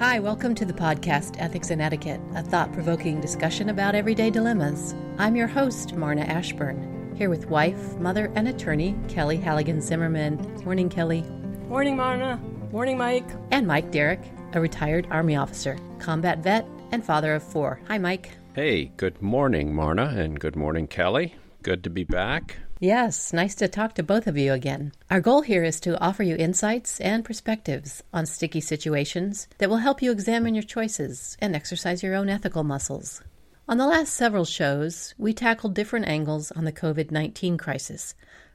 Hi, welcome to the podcast Ethics and Etiquette, a thought provoking discussion about everyday dilemmas. I'm your host, Marna Ashburn, here with wife, mother, and attorney Kelly Halligan Zimmerman. Morning, Kelly. Morning, Marna. Morning, Mike. And Mike Derrick, a retired Army officer, combat vet, and father of four. Hi, Mike. Hey, good morning, Marna, and good morning, Kelly. Good to be back. Yes, nice to talk to both of you again. Our goal here is to offer you insights and perspectives on sticky situations that will help you examine your choices and exercise your own ethical muscles. On the last several shows, we tackled different angles on the COVID 19 crisis,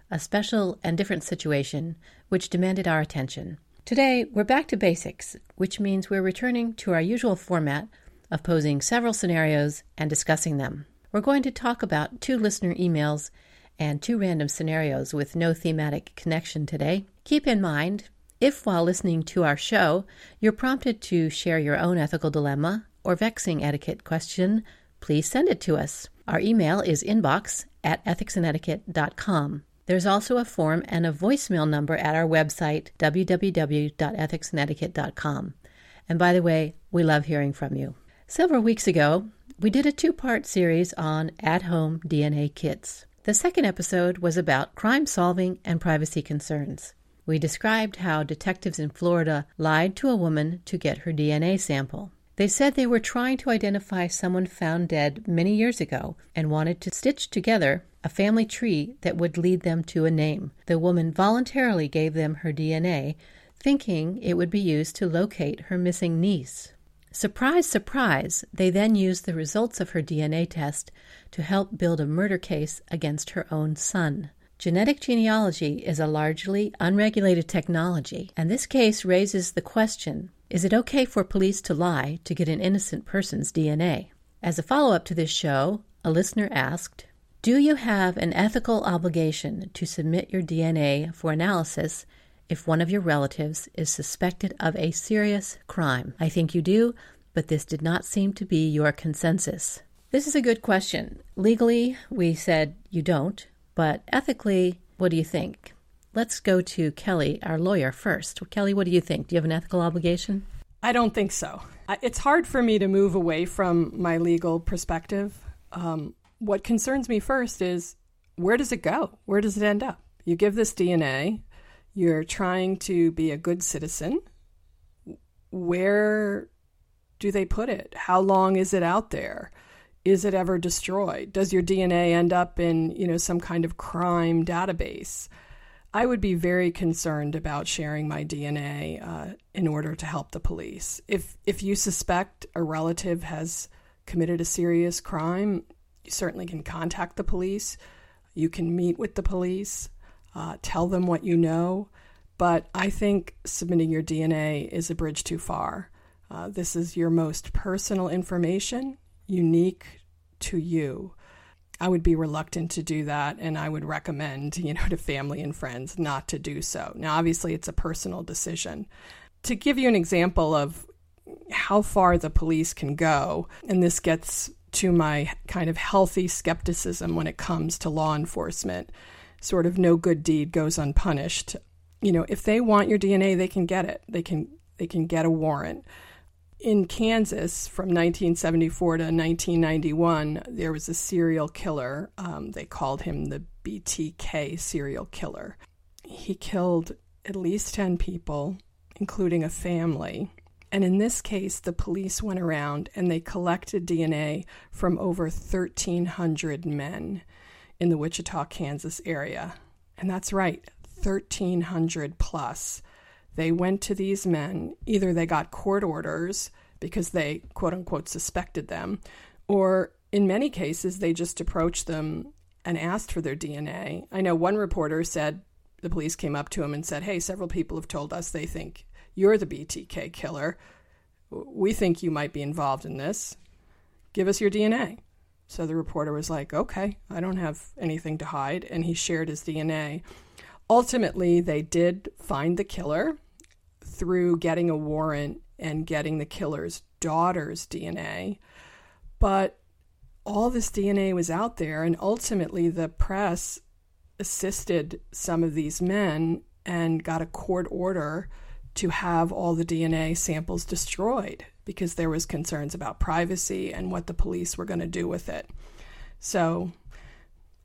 a special and different situation which demanded our attention. Today, we're back to basics, which means we're returning to our usual format of posing several scenarios and discussing them. We're going to talk about two listener emails and two random scenarios with no thematic connection today. Keep in mind, if while listening to our show you're prompted to share your own ethical dilemma or vexing etiquette question, please send it to us. Our email is inbox at ethicsandetiquette.com. There's also a form and a voicemail number at our website, www.ethicsandetiquette.com. And by the way, we love hearing from you. Several weeks ago, we did a two part series on at home DNA kits. The second episode was about crime solving and privacy concerns. We described how detectives in Florida lied to a woman to get her DNA sample. They said they were trying to identify someone found dead many years ago and wanted to stitch together a family tree that would lead them to a name. The woman voluntarily gave them her DNA, thinking it would be used to locate her missing niece. Surprise, surprise, they then used the results of her DNA test to help build a murder case against her own son. Genetic genealogy is a largely unregulated technology, and this case raises the question is it okay for police to lie to get an innocent person's DNA? As a follow up to this show, a listener asked, Do you have an ethical obligation to submit your DNA for analysis if one of your relatives is suspected of a serious crime? I think you do, but this did not seem to be your consensus. This is a good question. Legally, we said you don't, but ethically, what do you think? Let's go to Kelly, our lawyer, first. Kelly, what do you think? Do you have an ethical obligation? I don't think so. It's hard for me to move away from my legal perspective. Um, what concerns me first is where does it go? Where does it end up? You give this DNA, you're trying to be a good citizen. Where do they put it? How long is it out there? Is it ever destroyed? Does your DNA end up in, you know, some kind of crime database? I would be very concerned about sharing my DNA uh, in order to help the police. If if you suspect a relative has committed a serious crime, you certainly can contact the police. You can meet with the police uh, tell them what you know. But I think submitting your DNA is a bridge too far. Uh, this is your most personal information, unique to you. I would be reluctant to do that, and I would recommend, you know, to family and friends not to do so. Now, obviously, it's a personal decision. To give you an example of how far the police can go, and this gets to my kind of healthy skepticism when it comes to law enforcement sort of no good deed goes unpunished. You know, if they want your DNA, they can get it. They can they can get a warrant. In Kansas from 1974 to 1991, there was a serial killer. Um, they called him the BTK serial killer. He killed at least 10 people, including a family. And in this case, the police went around and they collected DNA from over 1,300 men in the Wichita, Kansas area. And that's right, 1,300 plus. They went to these men, either they got court orders because they quote unquote suspected them, or in many cases, they just approached them and asked for their DNA. I know one reporter said the police came up to him and said, Hey, several people have told us they think you're the BTK killer. We think you might be involved in this. Give us your DNA. So the reporter was like, okay, I don't have anything to hide. And he shared his DNA. Ultimately, they did find the killer through getting a warrant and getting the killer's daughter's DNA. But all this DNA was out there, and ultimately, the press assisted some of these men and got a court order to have all the DNA samples destroyed because there was concerns about privacy and what the police were going to do with it. So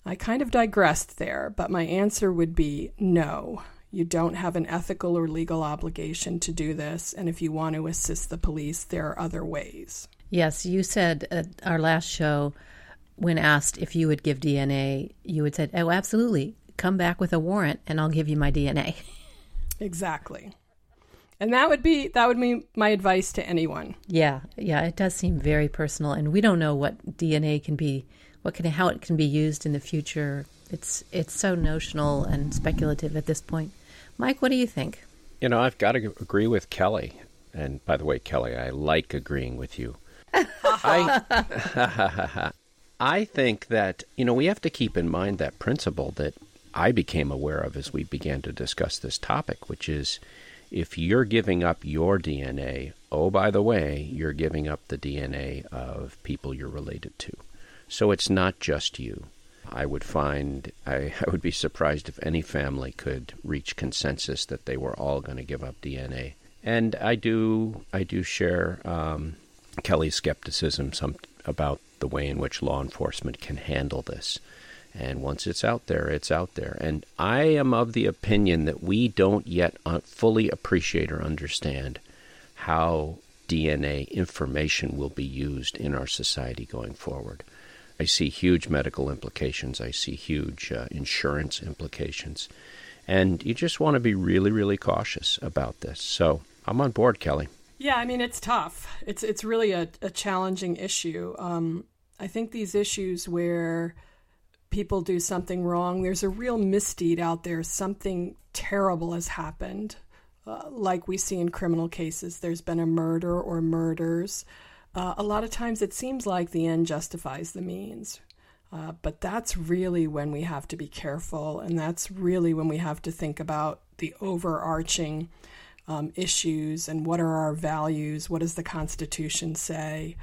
I kind of digressed there, but my answer would be no. You don't have an ethical or legal obligation to do this, and if you want to assist the police, there are other ways. Yes, you said at our last show when asked if you would give DNA, you had said, "Oh, absolutely. Come back with a warrant and I'll give you my DNA." Exactly. And that would be that would be my advice to anyone. Yeah, yeah, it does seem very personal, and we don't know what DNA can be, what can how it can be used in the future. It's it's so notional and speculative at this point. Mike, what do you think? You know, I've got to agree with Kelly. And by the way, Kelly, I like agreeing with you. I, I think that, you know, we have to keep in mind that principle that I became aware of as we began to discuss this topic, which is if you're giving up your DNA, oh, by the way, you're giving up the DNA of people you're related to. So it's not just you. I would find, I, I would be surprised if any family could reach consensus that they were all going to give up DNA. And I do, I do share um, Kelly's skepticism some, about the way in which law enforcement can handle this. And once it's out there, it's out there. And I am of the opinion that we don't yet fully appreciate or understand how DNA information will be used in our society going forward. I see huge medical implications. I see huge uh, insurance implications. And you just want to be really, really cautious about this. So I'm on board, Kelly. Yeah, I mean, it's tough. It's, it's really a, a challenging issue. Um, I think these issues where people do something wrong, there's a real misdeed out there, something terrible has happened. Uh, like we see in criminal cases, there's been a murder or murders. Uh, a lot of times it seems like the end justifies the means. Uh, but that's really when we have to be careful, and that's really when we have to think about the overarching um, issues and what are our values, what does the Constitution say,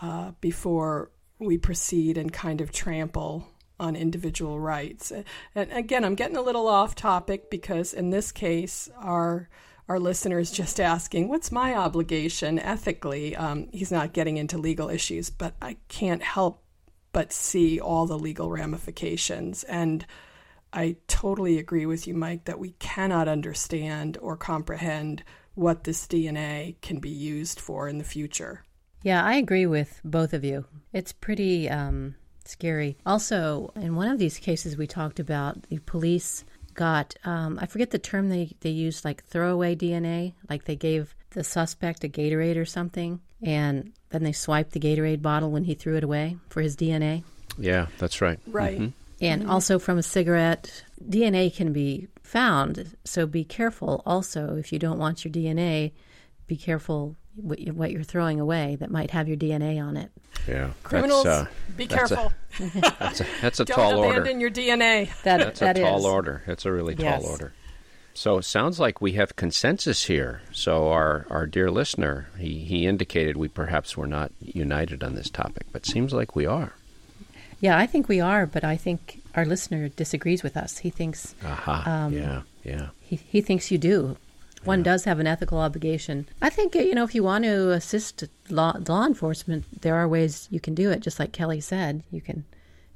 uh, before we proceed and kind of trample on individual rights. And again, I'm getting a little off topic because in this case, our our listener is just asking, "What's my obligation ethically?" Um, he's not getting into legal issues, but I can't help but see all the legal ramifications. And I totally agree with you, Mike, that we cannot understand or comprehend what this DNA can be used for in the future. Yeah, I agree with both of you. It's pretty um, scary. Also, in one of these cases we talked about, the police got, um, I forget the term they, they used, like throwaway DNA. Like they gave the suspect a Gatorade or something, and then they swiped the Gatorade bottle when he threw it away for his DNA. Yeah, that's right. Right. Mm-hmm. And mm-hmm. also from a cigarette, DNA can be found. So be careful also if you don't want your DNA, be careful what you're throwing away that might have your DNA on it. Yeah, criminals, uh, be careful. A, that's a, that's a Don't tall order. abandon your DNA. That, that's that a tall is. order. It's a really yes. tall order. So it sounds like we have consensus here. So our, our dear listener, he, he indicated we perhaps were not united on this topic, but seems like we are. Yeah, I think we are, but I think our listener disagrees with us. He thinks, Aha, um, yeah, yeah. He, he thinks you do one does have an ethical obligation. I think you know if you want to assist law, law enforcement, there are ways you can do it. Just like Kelly said, you can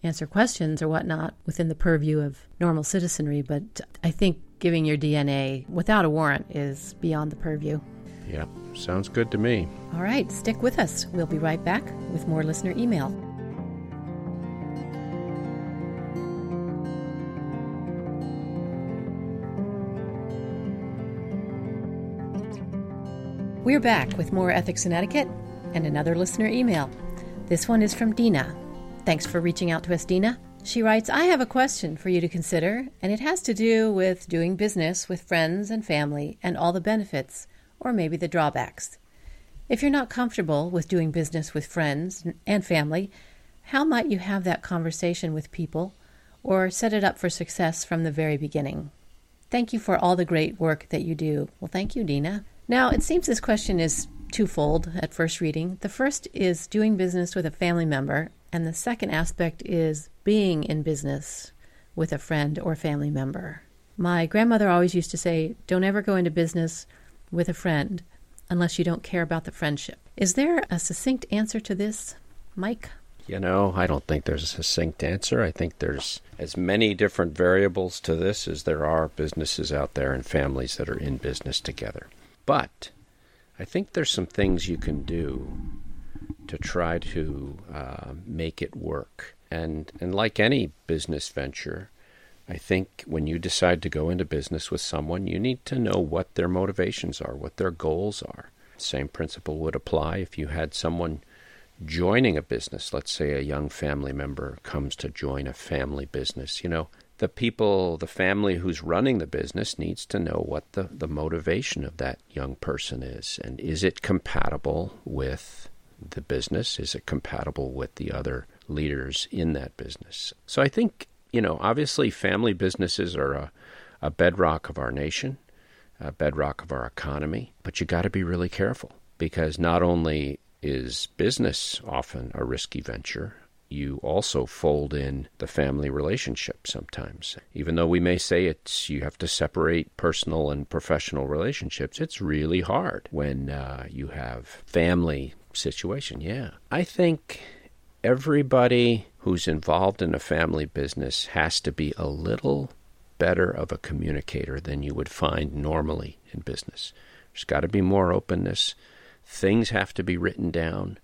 answer questions or whatnot within the purview of normal citizenry. But I think giving your DNA without a warrant is beyond the purview. Yeah, sounds good to me. All right, stick with us. We'll be right back with more listener email. We're back with more ethics and etiquette and another listener email. This one is from Dina. Thanks for reaching out to us, Dina. She writes, I have a question for you to consider, and it has to do with doing business with friends and family and all the benefits, or maybe the drawbacks. If you're not comfortable with doing business with friends and family, how might you have that conversation with people or set it up for success from the very beginning? Thank you for all the great work that you do. Well, thank you, Dina. Now, it seems this question is twofold at first reading. The first is doing business with a family member, and the second aspect is being in business with a friend or family member. My grandmother always used to say, Don't ever go into business with a friend unless you don't care about the friendship. Is there a succinct answer to this, Mike? You know, I don't think there's a succinct answer. I think there's as many different variables to this as there are businesses out there and families that are in business together. But I think there's some things you can do to try to uh, make it work. And and like any business venture, I think when you decide to go into business with someone, you need to know what their motivations are, what their goals are. Same principle would apply if you had someone joining a business. Let's say a young family member comes to join a family business. You know, the people, the family who's running the business needs to know what the, the motivation of that young person is. And is it compatible with the business? Is it compatible with the other leaders in that business? So I think you know, obviously, family businesses are a, a bedrock of our nation, a bedrock of our economy, but you got to be really careful because not only is business often a risky venture, you also fold in the family relationship sometimes. Even though we may say it's you have to separate personal and professional relationships, it's really hard when uh, you have family situation. Yeah, I think everybody who's involved in a family business has to be a little better of a communicator than you would find normally in business. There's got to be more openness. Things have to be written down.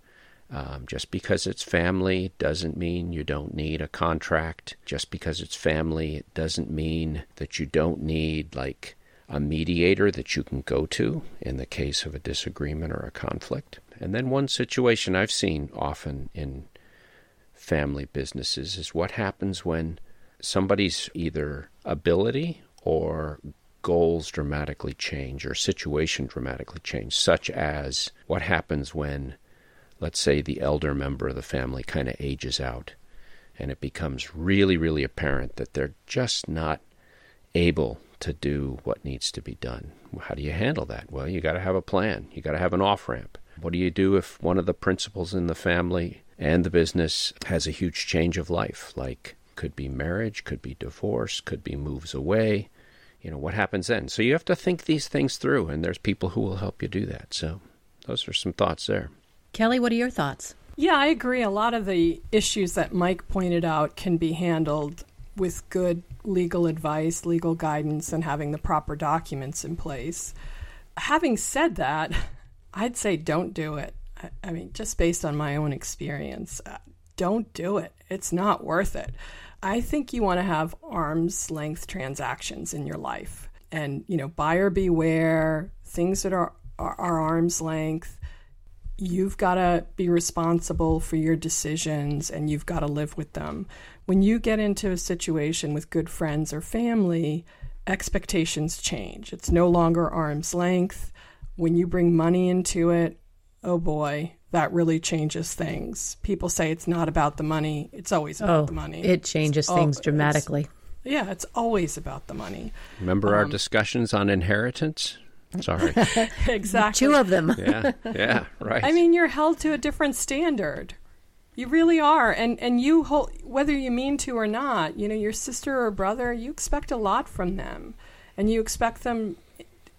Um, just because it's family doesn't mean you don't need a contract. Just because it's family, it doesn't mean that you don't need like a mediator that you can go to in the case of a disagreement or a conflict. And then one situation I've seen often in family businesses is what happens when somebody's either ability or goals dramatically change or situation dramatically change, such as what happens when, let's say, the elder member of the family kind of ages out and it becomes really, really apparent that they're just not able to do what needs to be done. How do you handle that? Well, you got to have a plan. You got to have an off ramp. What do you do if one of the principals in the family and the business has a huge change of life, like could be marriage, could be divorce, could be moves away. You know, what happens then? So you have to think these things through, and there's people who will help you do that. So those are some thoughts there. Kelly, what are your thoughts? Yeah, I agree. A lot of the issues that Mike pointed out can be handled with good legal advice, legal guidance, and having the proper documents in place. Having said that, I'd say don't do it. I mean, just based on my own experience, uh, don't do it. It's not worth it. I think you want to have arm's length transactions in your life. And, you know, buyer beware, things that are, are, are arm's length. You've got to be responsible for your decisions and you've got to live with them. When you get into a situation with good friends or family, expectations change. It's no longer arm's length. When you bring money into it, oh boy, that really changes things. People say it's not about the money. It's always about oh, the money. It changes it's things al- dramatically. Yeah, it's always about the money. Remember um, our discussions on inheritance? Sorry. exactly. Two of them. yeah, yeah, right. I mean, you're held to a different standard. You really are, and and you hold, whether you mean to or not. You know, your sister or brother, you expect a lot from them, and you expect them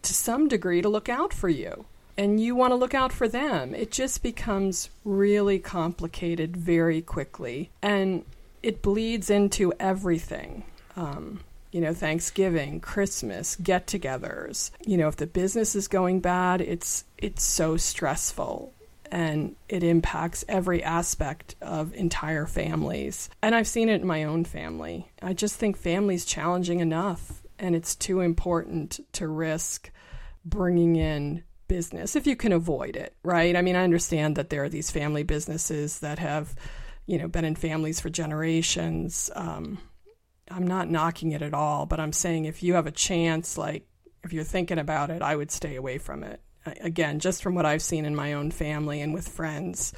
to some degree to look out for you and you want to look out for them. It just becomes really complicated very quickly, and it bleeds into everything. Um, you know, Thanksgiving, Christmas, get-togethers. You know, if the business is going bad, it's it's so stressful and it impacts every aspect of entire families. And I've seen it in my own family. I just think family's challenging enough and it's too important to risk bringing in business if you can avoid it, right? I mean, I understand that there are these family businesses that have, you know, been in families for generations. Um, I'm not knocking it at all, but I'm saying if you have a chance, like if you're thinking about it, I would stay away from it. Again, just from what I've seen in my own family and with friends,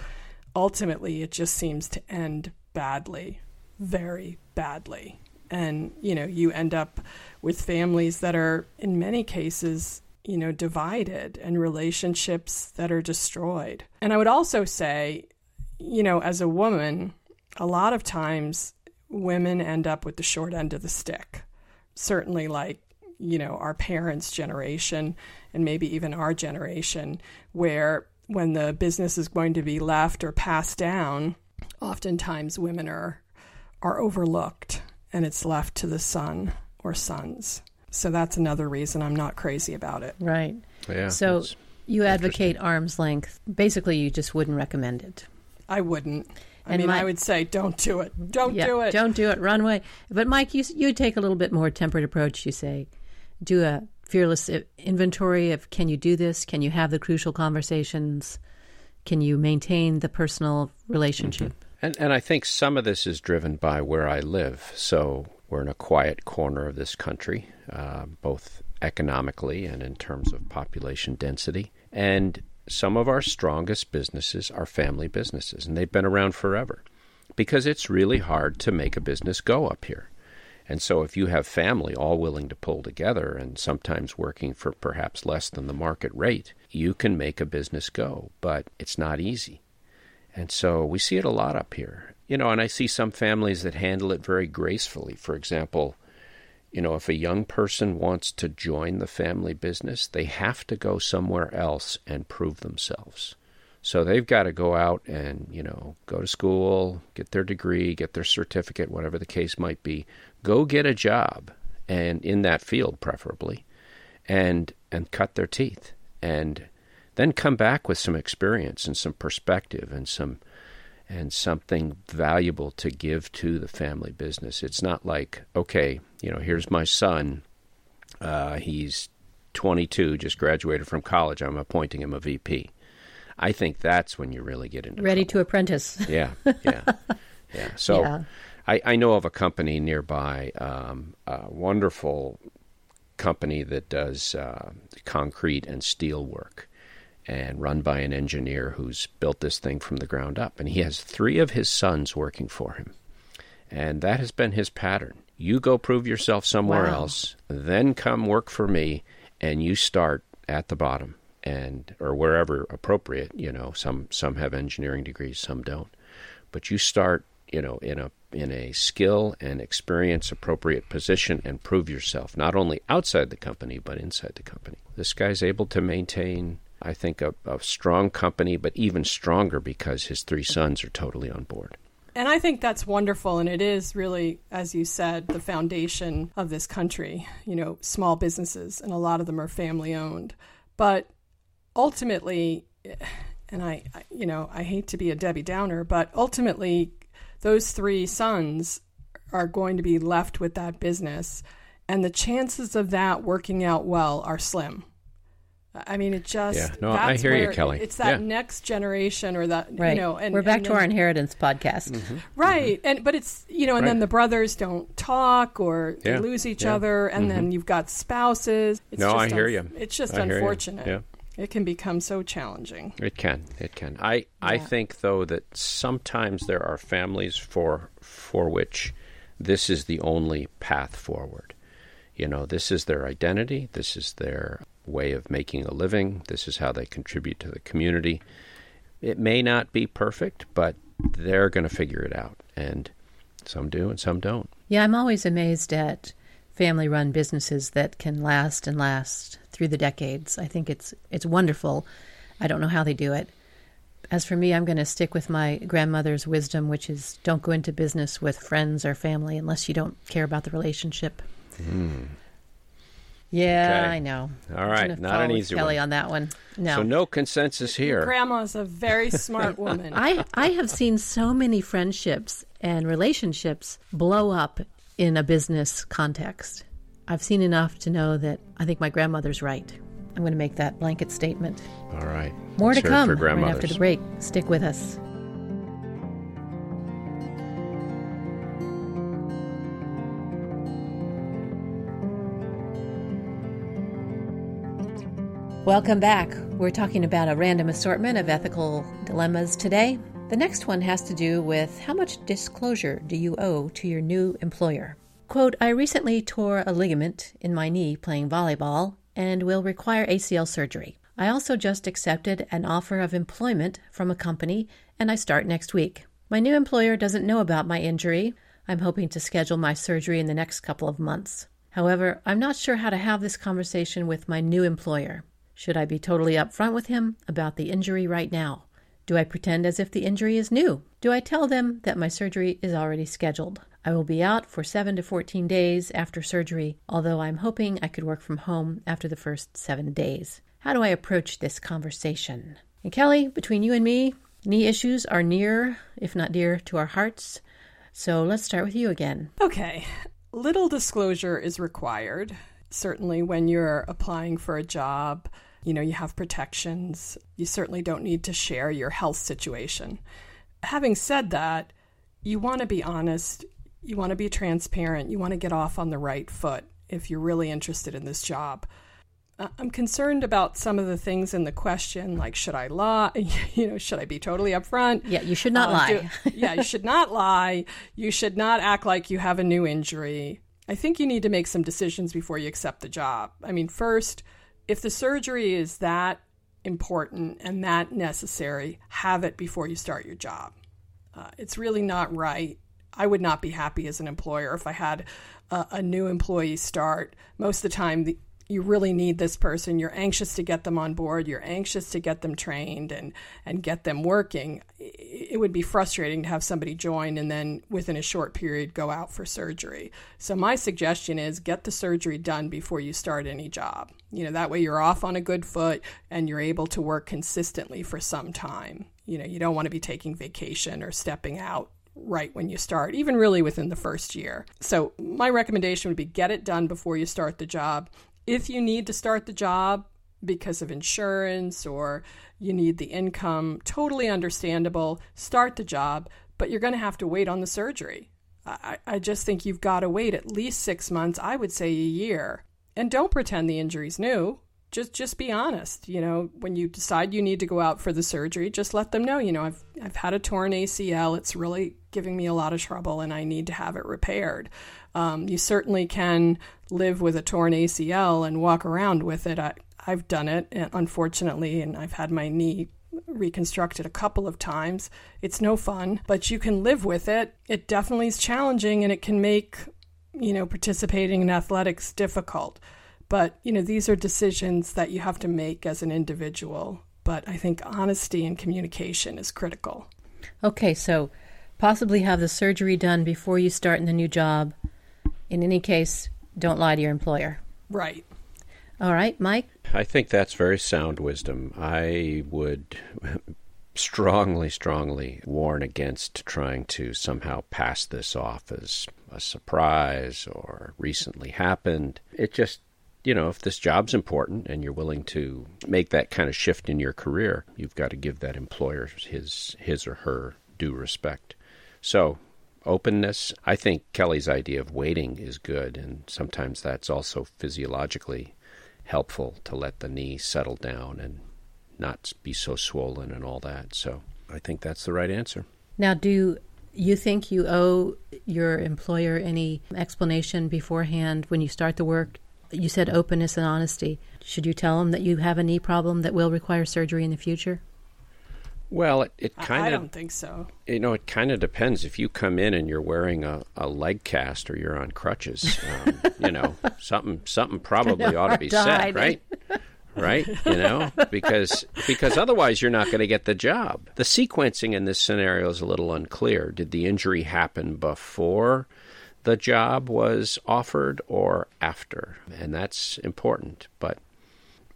ultimately it just seems to end badly, very badly. And, you know, you end up with families that are, in many cases, you know, divided and relationships that are destroyed. And I would also say, you know, as a woman, a lot of times women end up with the short end of the stick. Certainly, like, you know, our parents' generation and maybe even our generation, where when the business is going to be left or passed down, oftentimes women are are overlooked and it's left to the son or sons. So that's another reason I'm not crazy about it. Right. Yeah. So you advocate arm's length. Basically, you just wouldn't recommend it. I wouldn't. I And mean, my- I would say don't do it. Don't Yeah, do it. Don't do it. Run away. But Mike, you you take a little bit more tempered approach. You say, do a fearless inventory of can you do this? Can you have the crucial conversations? Can you maintain the personal relationship? And, and I think some of this is driven by where I live. So we're in a quiet corner of this country, uh, both economically and in terms of population density. And some of our strongest businesses are family businesses, and they've been around forever because it's really hard to make a business go up here. And so, if you have family all willing to pull together and sometimes working for perhaps less than the market rate, you can make a business go, but it's not easy. And so we see it a lot up here. You know, and I see some families that handle it very gracefully. For example, you know, if a young person wants to join the family business, they have to go somewhere else and prove themselves. So they've got to go out and, you know, go to school, get their degree, get their certificate, whatever the case might be, go get a job and in that field preferably and and cut their teeth and then come back with some experience and some perspective and some and something valuable to give to the family business. It's not like, okay, you know, here's my son. Uh, he's 22, just graduated from college. I'm appointing him a VP. I think that's when you really get into Ready trouble. to apprentice. Yeah, yeah, yeah. So Yeah. I, I know of a company nearby, um, a wonderful company that does uh, concrete and steel work and run by an engineer who's built this thing from the ground up. And he has three of his sons working for him. And that has been his pattern. You go prove yourself somewhere Wow. else, then come work for me, and you start at the bottom and or wherever appropriate. You know, some some have engineering degrees, some don't. But you start, you know, in a in a skill and experience appropriate position and prove yourself not only outside the company but inside the company. This guy's able to maintain, I think, a, a strong company, but even stronger because his three sons are totally on board. And I think that's wonderful. And it is really, as you said, the foundation of this country, you know, small businesses, and a lot of them are family owned. But ultimately, and I, I, you know, I hate to be a Debbie Downer, but ultimately, those three sons are going to be left with that business. And the chances of that working out well are slim. I mean, it just Yeah. No, I that's hear you, where Kelly. It's that Yeah. next generation or that Right. you know. And We're back and to then- our inheritance podcast. Mm-hmm. Right. Mm-hmm. And but it's you know, and Right. then the brothers don't talk or they Yeah. lose each Yeah. other and mm-hmm. then you've got spouses. It's No, just I hear you. It's just I unfortunate. Yeah. It can become so challenging. It can. It can. I I think though that sometimes there are families for for which this is the only path forward. You know, this is their identity, this is their way of making a living, this is how they contribute to the community. It may not be perfect, but they're going to figure it out and some do and some don't. Yeah, I'm always amazed at family run businesses that can last and last through the decades. I think it's it's wonderful. I don't know how they do it. As for me, I'm going to stick with my grandmother's wisdom, which is don't go into business with friends or family unless you don't care about the relationship. Hmm. Yeah. Okay. I know. All I'm right, gonna not an with easy Kelly one. on that one. No, So no consensus here. Grandma's a very smart woman. I I have seen so many friendships and relationships blow up in a business context. I've seen enough to know that I think my grandmother's right. I'm going to make that blanket statement. All right. More Let's to come for right after the break. Stick with us. Welcome back. We're talking about a random assortment of ethical dilemmas today. The next one has to do with how much disclosure do you owe to your new employer? Quote, I recently tore a ligament in my knee playing volleyball and will require ACL surgery. I also just accepted an offer of employment from a company and I start next week. My new employer doesn't know about my injury. I'm hoping to schedule my surgery in the next couple of months. However, I'm not sure how to have this conversation with my new employer. Should I be totally upfront with him about the injury right now? Do I pretend as if the injury is new? Do I tell them that my surgery is already scheduled? I will be out for 7 to 14 days after surgery, although I'm hoping I could work from home after the first 7 days. How do I approach this conversation? And Kelly, between you and me, knee issues are near, if not dear, to our hearts. So let's start with you again. Okay. Little disclosure is required. Certainly, when you're applying for a job, you know, you have protections. You certainly don't need to share your health situation. Having said that, you want to be honest, you want to be transparent, you want to get off on the right foot if you're really interested in this job. I'm concerned about some of the things in the question, like should I lie? You know, should I be totally upfront? Yeah, you should not uh, lie. do, yeah, you should not lie. You should not act like you have a new injury. I think you need to make some decisions before you accept the job. I mean, first, if the surgery is that important and that necessary, have it before you start your job. Uh, it's really not right. I would not be happy as an employer if I had a, a new employee start. Most of the time, the, you really need this person. You're anxious to get them on board. You're anxious to get them trained and, and get them working. It would be frustrating to have somebody join and then within a short period go out for surgery. So my suggestion is get the surgery done before you start any job. You know, that way you're off on a good foot and you're able to work consistently for some time. You know, you don't want to be taking vacation or stepping out right when you start, even really within the first year. So, my recommendation would be get it done before you start the job if you need to start the job because of insurance or you need the income, totally understandable. Start the job, but you're going to have to wait on the surgery. I, I just think you've got to wait at least six months, I would say a year. And don't pretend the injury's new. Just just be honest. You know, when you decide you need to go out for the surgery, just let them know, you know, I've I've had a torn ACL. It's really giving me a lot of trouble and I need to have it repaired. Um, you certainly can live with a torn ACL and walk around with it. I, I've done it, unfortunately, and I've had my knee reconstructed a couple of times. It's no fun, but you can live with it. It definitely is challenging and it can make, you know, participating in athletics difficult. But, you know, these are decisions that you have to make as an individual. But I think honesty and communication is critical. Okay, so possibly have the surgery done before you start in the new job in any case, don't lie to your employer. Right. All right, Mike? I think that's very sound wisdom. I would strongly, strongly warn against trying to somehow pass this off as a surprise or recently happened. It just, you know, if this job's important and you're willing to make that kind of shift in your career, you've got to give that employer his his or her due respect. So openness. I think Kelly's idea of waiting is good, and sometimes that's also physiologically helpful to let the knee settle down and not be so swollen and all that. So I think that's the right answer. Now, do you think you owe your employer any explanation beforehand when you start the work? You said openness and honesty. Should you tell them that you have a knee problem that will require surgery in the future? Well, it, it kind of. I don't think so. You know, it kind of depends. If you come in and you're wearing a, a leg cast or you're on crutches, um, you know, something something probably ought to be said, right? right? You know, because because otherwise you're not going to get the job. The sequencing in this scenario is a little unclear. Did the injury happen before the job was offered or after? And that's important. But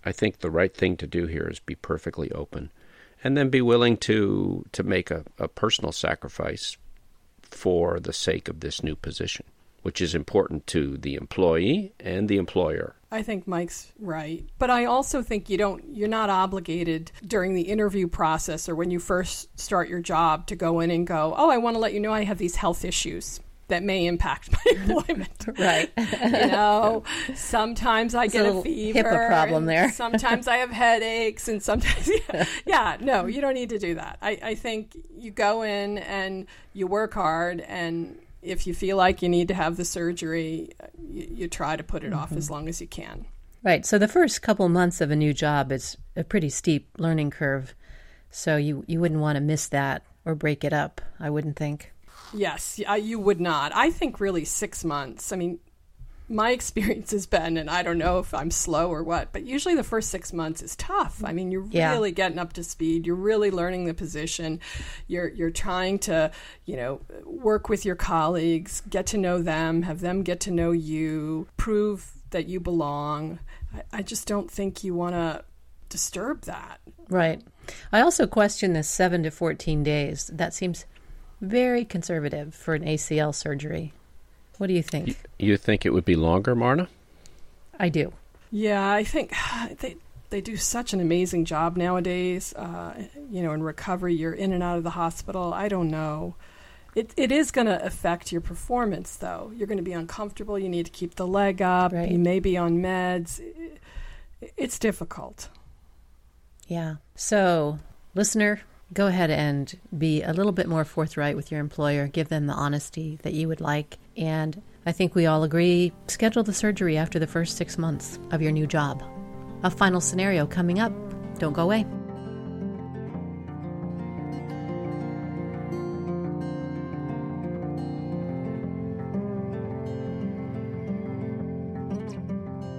I think the right thing to do here is be perfectly open and then be willing to to make a, a personal sacrifice for the sake of this new position, which is important to the employee and the employer. I think Mike's right. But I also think you don't you're not obligated during the interview process or when you first start your job to go in and go, "Oh, I want to let you know I have these health issues." That may impact my employment. right. you know, sometimes I get a, a fever. HIPAA problem there. sometimes I have headaches, and sometimes, yeah, yeah, no, you don't need to do that. I, I think you go in and you work hard, and if you feel like you need to have the surgery, you, you try to put it mm-hmm. off as long as you can. Right. So the first couple months of a new job is a pretty steep learning curve. So you, you wouldn't want to miss that or break it up, I wouldn't think. Yes, you would not. I think really six months. I mean, my experience has been, and I don't know if I'm slow or what, but usually the first six months is tough. I mean, you're Yeah. really getting up to speed. You're really learning the position. You're you're trying to, you know, work with your colleagues, get to know them, have them get to know you, prove that you belong. I, I just don't think you want to disturb that. Right. I also question this 7 to 14 days. That seems very conservative for an ACL surgery. What do you think? You think it would be longer, Marna? I do. Yeah, I think they they do such an amazing job nowadays. Uh, you know, in recovery, you're in and out of the hospital. I don't know. It it is going to affect your performance, though. You're going to be uncomfortable. You need to keep the leg up. Right. You may be on meds. It- It's difficult. Yeah. So, listener, go ahead and be a little bit more forthright with your employer. Give them the honesty that you would like. And I think we all agree schedule the surgery after the first six months of your new job. A final scenario coming up. Don't go away.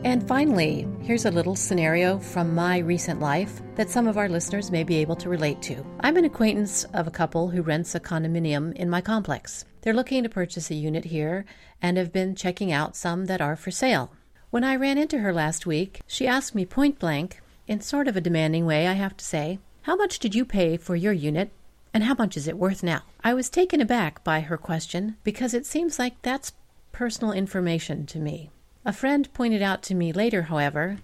And finally, here's a little scenario from my recent life that some of our listeners may be able to relate to. I'm an acquaintance of a couple who rents a condominium in my complex. They're looking to purchase a unit here and have been checking out some that are for sale. When I ran into her last week, she asked me point blank, in sort of a demanding way, I have to say, how much did you pay for your unit and how much is it worth now? I was taken aback by her question because it seems like that's personal information to me. A friend pointed out to me later, however,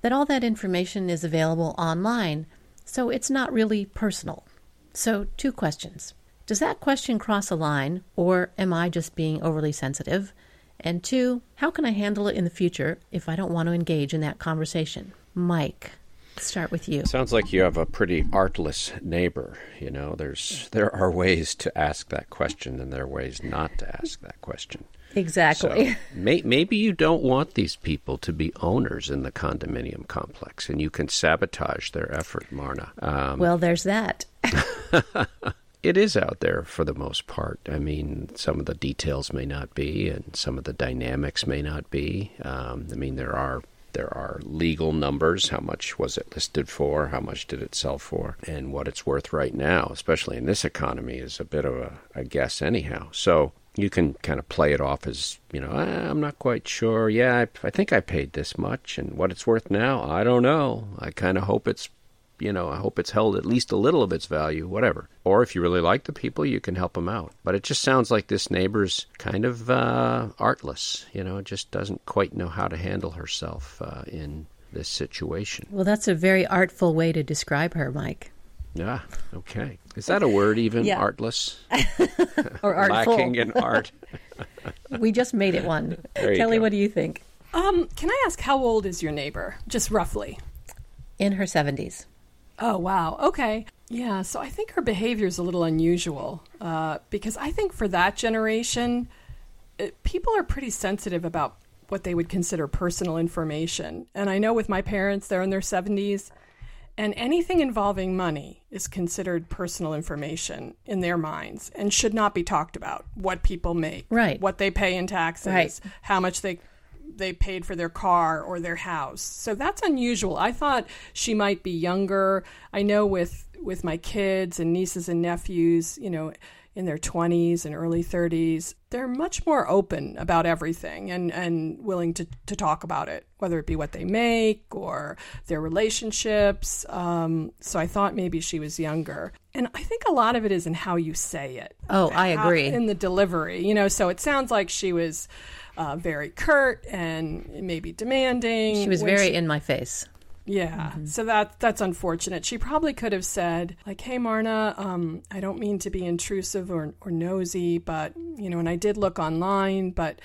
that all that information is available online, so it's not really personal. So, two questions. Does that question cross a line, or am I just being overly sensitive? And two, how can I handle it in the future if I don't want to engage in that conversation? Mike, start with you. Sounds like you have a pretty artless neighbor. You know, there's there are ways to ask that question, and there are ways not to ask that question. Exactly. So may, maybe you don't want these people to be owners in the condominium complex, and you can sabotage their effort, Marna. Um, well, there's that. it is out there for the most part. I mean, some of the details may not be, and some of the dynamics may not be. Um, I mean, there are there are legal numbers. How much was it listed for? How much did it sell for? And what it's worth right now, especially in this economy, is a bit of a, a guess, anyhow. So you can kind of play it off as, you know, "Ah, I'm not quite sure. Yeah, I, I think I paid this much, and what it's worth now, I don't know. I kind of hope it's you know, I hope it's held at least a little of its value, whatever. Or if you really like the people, you can help them out. But it just sounds like this neighbor's kind of uh, artless, you know, just doesn't quite know how to handle herself uh, in this situation. Well, that's a very artful way to describe her, Mike. Yeah, okay. Is that a word even? Yeah. Artless? Or artful. Lacking in art? We just made it one. There Kelly, go. what do you think? Um, can I ask how old is your neighbor, just roughly? In her 70s. Oh, wow. Okay. Yeah, so I think her behavior is a little unusual uh, because I think for that generation, it, people are pretty sensitive about what they would consider personal information. And I know with my parents, they're in their 70s, and anything involving money is considered personal information in their minds and should not be talked about. What people make, Right. what they pay in taxes, Right. how much they they paid for their car or their house. So that's unusual. I thought she might be younger. I know with with my kids and nieces and nephews, you know, in their 20s and early 30s, they're much more open about everything and, and willing to, to talk about it, whether it be what they make or their relationships. Um, so I thought maybe she was younger. And I think a lot of it is in how you say it. Oh, I How- agree. In the delivery, you know, so it sounds like she was uh, very curt and maybe demanding. She was very she- in my face. Yeah, so that that's unfortunate. She probably could have said like, "Hey, Marna, um, I don't mean to be intrusive or or nosy, but you know, and I did look online, but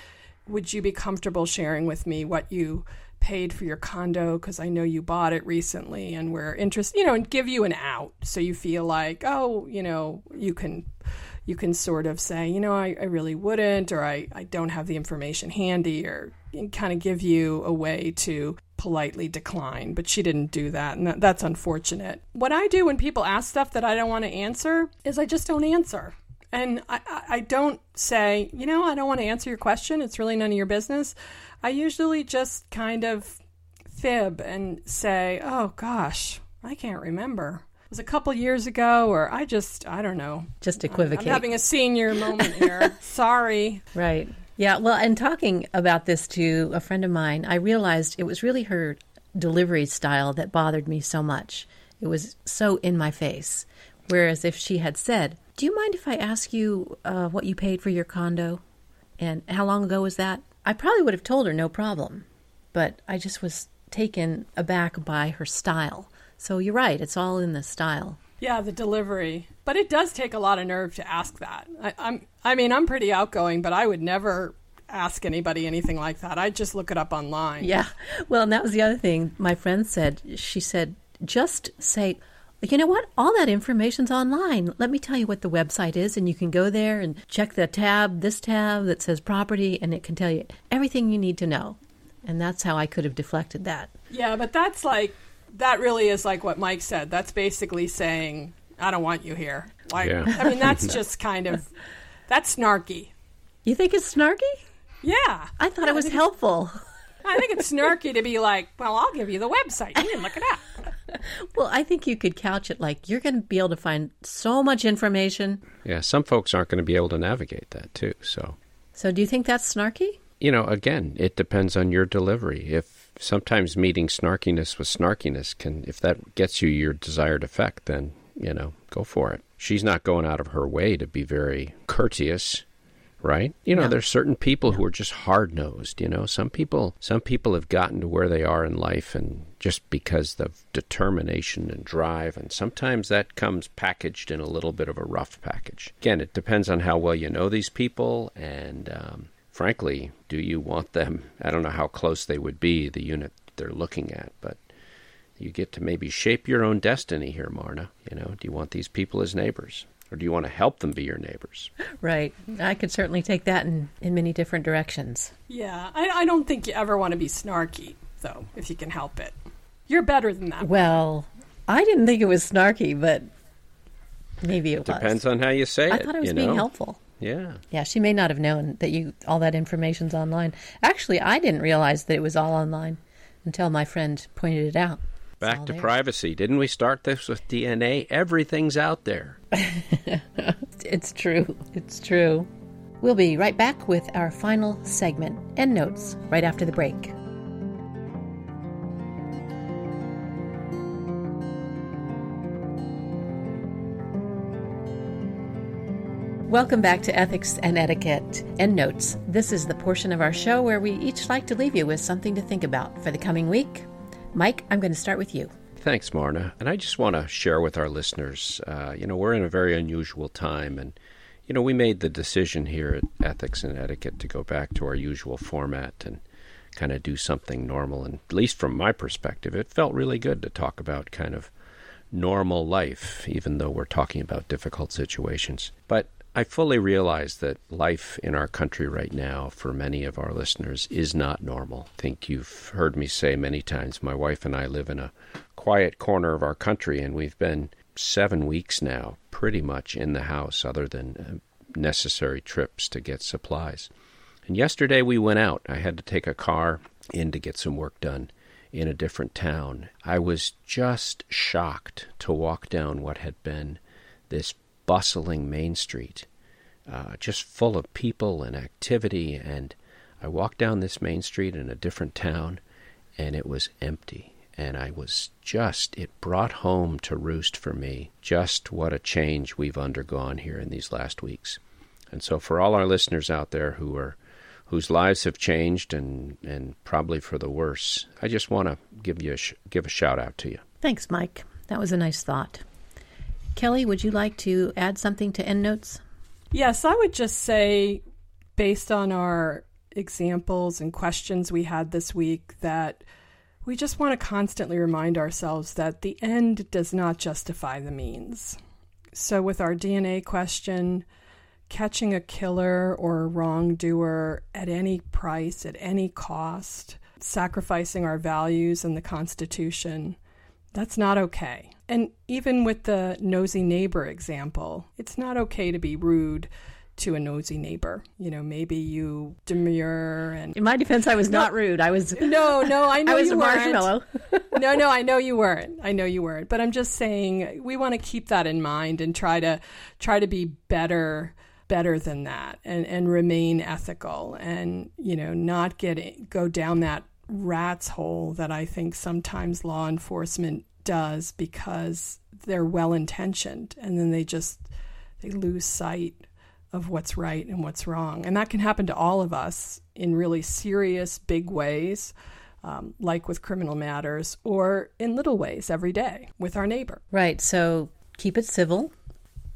would you be comfortable sharing with me what you paid for your condo? Because I know you bought it recently and we're interested, you know, and give you an out. So you feel like, oh, you know, you can you can sort of say, you know, I, I really wouldn't, or I, I don't have the information handy, or kind of give you a way to politely decline. But she didn't do that, and that, that's unfortunate. What I do when people ask stuff that I don't want to answer is I just don't answer. And I, I don't say, you know, I don't want to answer your question. It's really none of your business. I usually just kind of fib and say, oh gosh, I can't remember. It was a couple years ago, or I just, I don't know. Just equivocate. I'm having a senior moment here. Sorry. Right. Yeah. Well, and talking about this to a friend of mine, I realized it was really her delivery style that bothered me so much. It was so in my face. Whereas if she had said, Do you mind if I ask you uh, what you paid for your condo? And how long ago was that? I probably would have told her no problem. But I just was taken aback by her style. So you're right, it's all in the style. Yeah, the delivery. But it does take a lot of nerve to ask that. I, I'm I mean, I'm pretty outgoing, but I would never ask anybody anything like that. I'd just look it up online. Yeah. Well, and that was the other thing my friend said. She said, just say, you know what? All that information's online. Let me tell you what the website is, and you can go there and check the tab, this tab that says property, and it can tell you everything you need to know. And that's how I could have deflected that. Yeah, but that's like, that really is like what Mike said. That's basically saying, I don't want you here. Like, Yeah. I mean, that's just kind of, that's snarky. You think it's snarky? Yeah. I thought it was helpful. I think it's snarky to be like, well, I'll give you the website. You can look it up. Well, I think you could couch it like you're going to be able to find so much information. Yeah, some folks aren't going to be able to navigate that too. So, So, do you think that's snarky? you know, again, it depends on your delivery. If sometimes meeting snarkiness with snarkiness can, if that gets you your desired effect, then, you know, go for it. She's not going out of her way to be very courteous. Right? You know, No. there's certain people who are just hard nosed, you know. Some people some people have gotten to where they are in life and just because of determination and drive and sometimes that comes packaged in a little bit of a rough package. Again, it depends on how well you know these people and um, frankly, do you want them I don't know how close they would be, the unit they're looking at, but you get to maybe shape your own destiny here, Marna. You know, do you want these people as neighbors? Or do you want to help them be your neighbors? Right. I could certainly take that in, in many different directions. Yeah, I, I don't think you ever want to be snarky, though, if you can help it. You're better than that. Well, I didn't think it was snarky, but maybe it was. Depends on how you say I it. I thought it was you being know? helpful. Yeah. Yeah, she may not have known that you all that information's online. Actually, I didn't realize that it was all online until my friend pointed it out. Back to there. privacy. Didn't we start this with DNA? Everything's out there. It's true. It's true. We'll be right back with our final segment, Endnotes right after the break. Welcome back to Ethics and Etiquette Endnotes. This is the portion of our show where we each like to leave you with something to think about for the coming week. Mike, I'm going to start with you. Thanks, Marna. And I just want to share with our listeners, uh, you know, we're in a very unusual time. And, you know, we made the decision here at Ethics and Etiquette to go back to our usual format and kind of do something normal. And at least from my perspective, it felt really good to talk about kind of normal life, even though we're talking about difficult situations. But I fully realize that life in our country right now, for many of our listeners, is not normal. I think you've heard me say many times my wife and I live in a quiet corner of our country, and we've been seven weeks now pretty much in the house, other than uh, necessary trips to get supplies. And yesterday we went out. I had to take a car in to get some work done in a different town. I was just shocked to walk down what had been this bustling main street, uh, just full of people and activity. And I walked down this main street in a different town, and it was empty. And I was just, it brought home to roost for me just what a change we've undergone here in these last weeks. And so, for all our listeners out there who are whose lives have changed and, and probably for the worse, I just want to give you a sh- give a shout out to you. Thanks, Mike. That was a nice thought. Kelly, would you like to add something to Endnotes? Yes, I would just say, based on our examples and questions we had this week, that we just want to constantly remind ourselves that the end does not justify the means. So, with our DNA question, catching a killer or a wrongdoer at any price, at any cost, sacrificing our values and the Constitution, that's not okay. And even with the nosy neighbor example, it's not okay to be rude to a nosy neighbor. You know, maybe you demur and In my defense, I was not rude. I was no, no, I know I was you a weren't. marshmallow. no, no, I know you weren't. I know you weren't. But I'm just saying we want to keep that in mind and try to try to be better better than that and and remain ethical and you know not get go down that rat's hole that I think sometimes law enforcement does because they're well intentioned and then they just they lose sight of what's right and what's wrong. And that can happen to all of us in really serious, big ways, um, like with criminal matters, or in little ways every day with our neighbor. Right. So keep it civil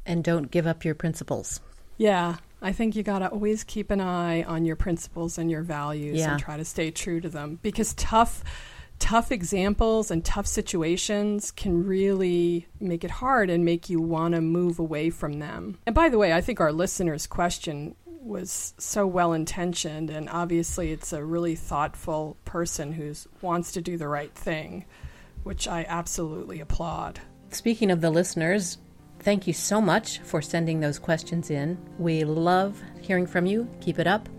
and don't give up your principles. Yeah. I think you got to always keep an eye on your principles and your values Yeah. and try to stay true to them because tough tough examples and tough situations can really make it hard and make you want to move away from them. And by the way, I think our listener's question was so well intentioned and obviously it's a really thoughtful person who wants to do the right thing, which I absolutely applaud. Speaking of the listeners, thank you so much for sending those questions in. We love hearing from you. Keep it up.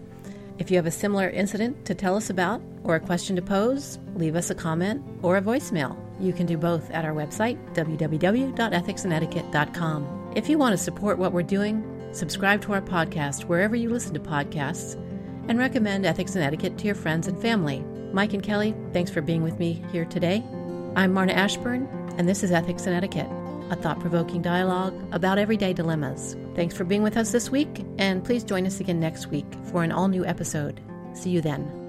If you have a similar incident to tell us about or a question to pose, leave us a comment or a voicemail. You can do both at our website, www.ethicsandetiquette.com. If you want to support what we're doing, subscribe to our podcast wherever you listen to podcasts and recommend Ethics and Etiquette to your friends and family. Mike and Kelly, thanks for being with me here today. I'm Marna Ashburn, and this is Ethics and Etiquette, a thought provoking dialogue about everyday dilemmas. Thanks for being with us this week, and please join us again next week for an all new episode. See you then.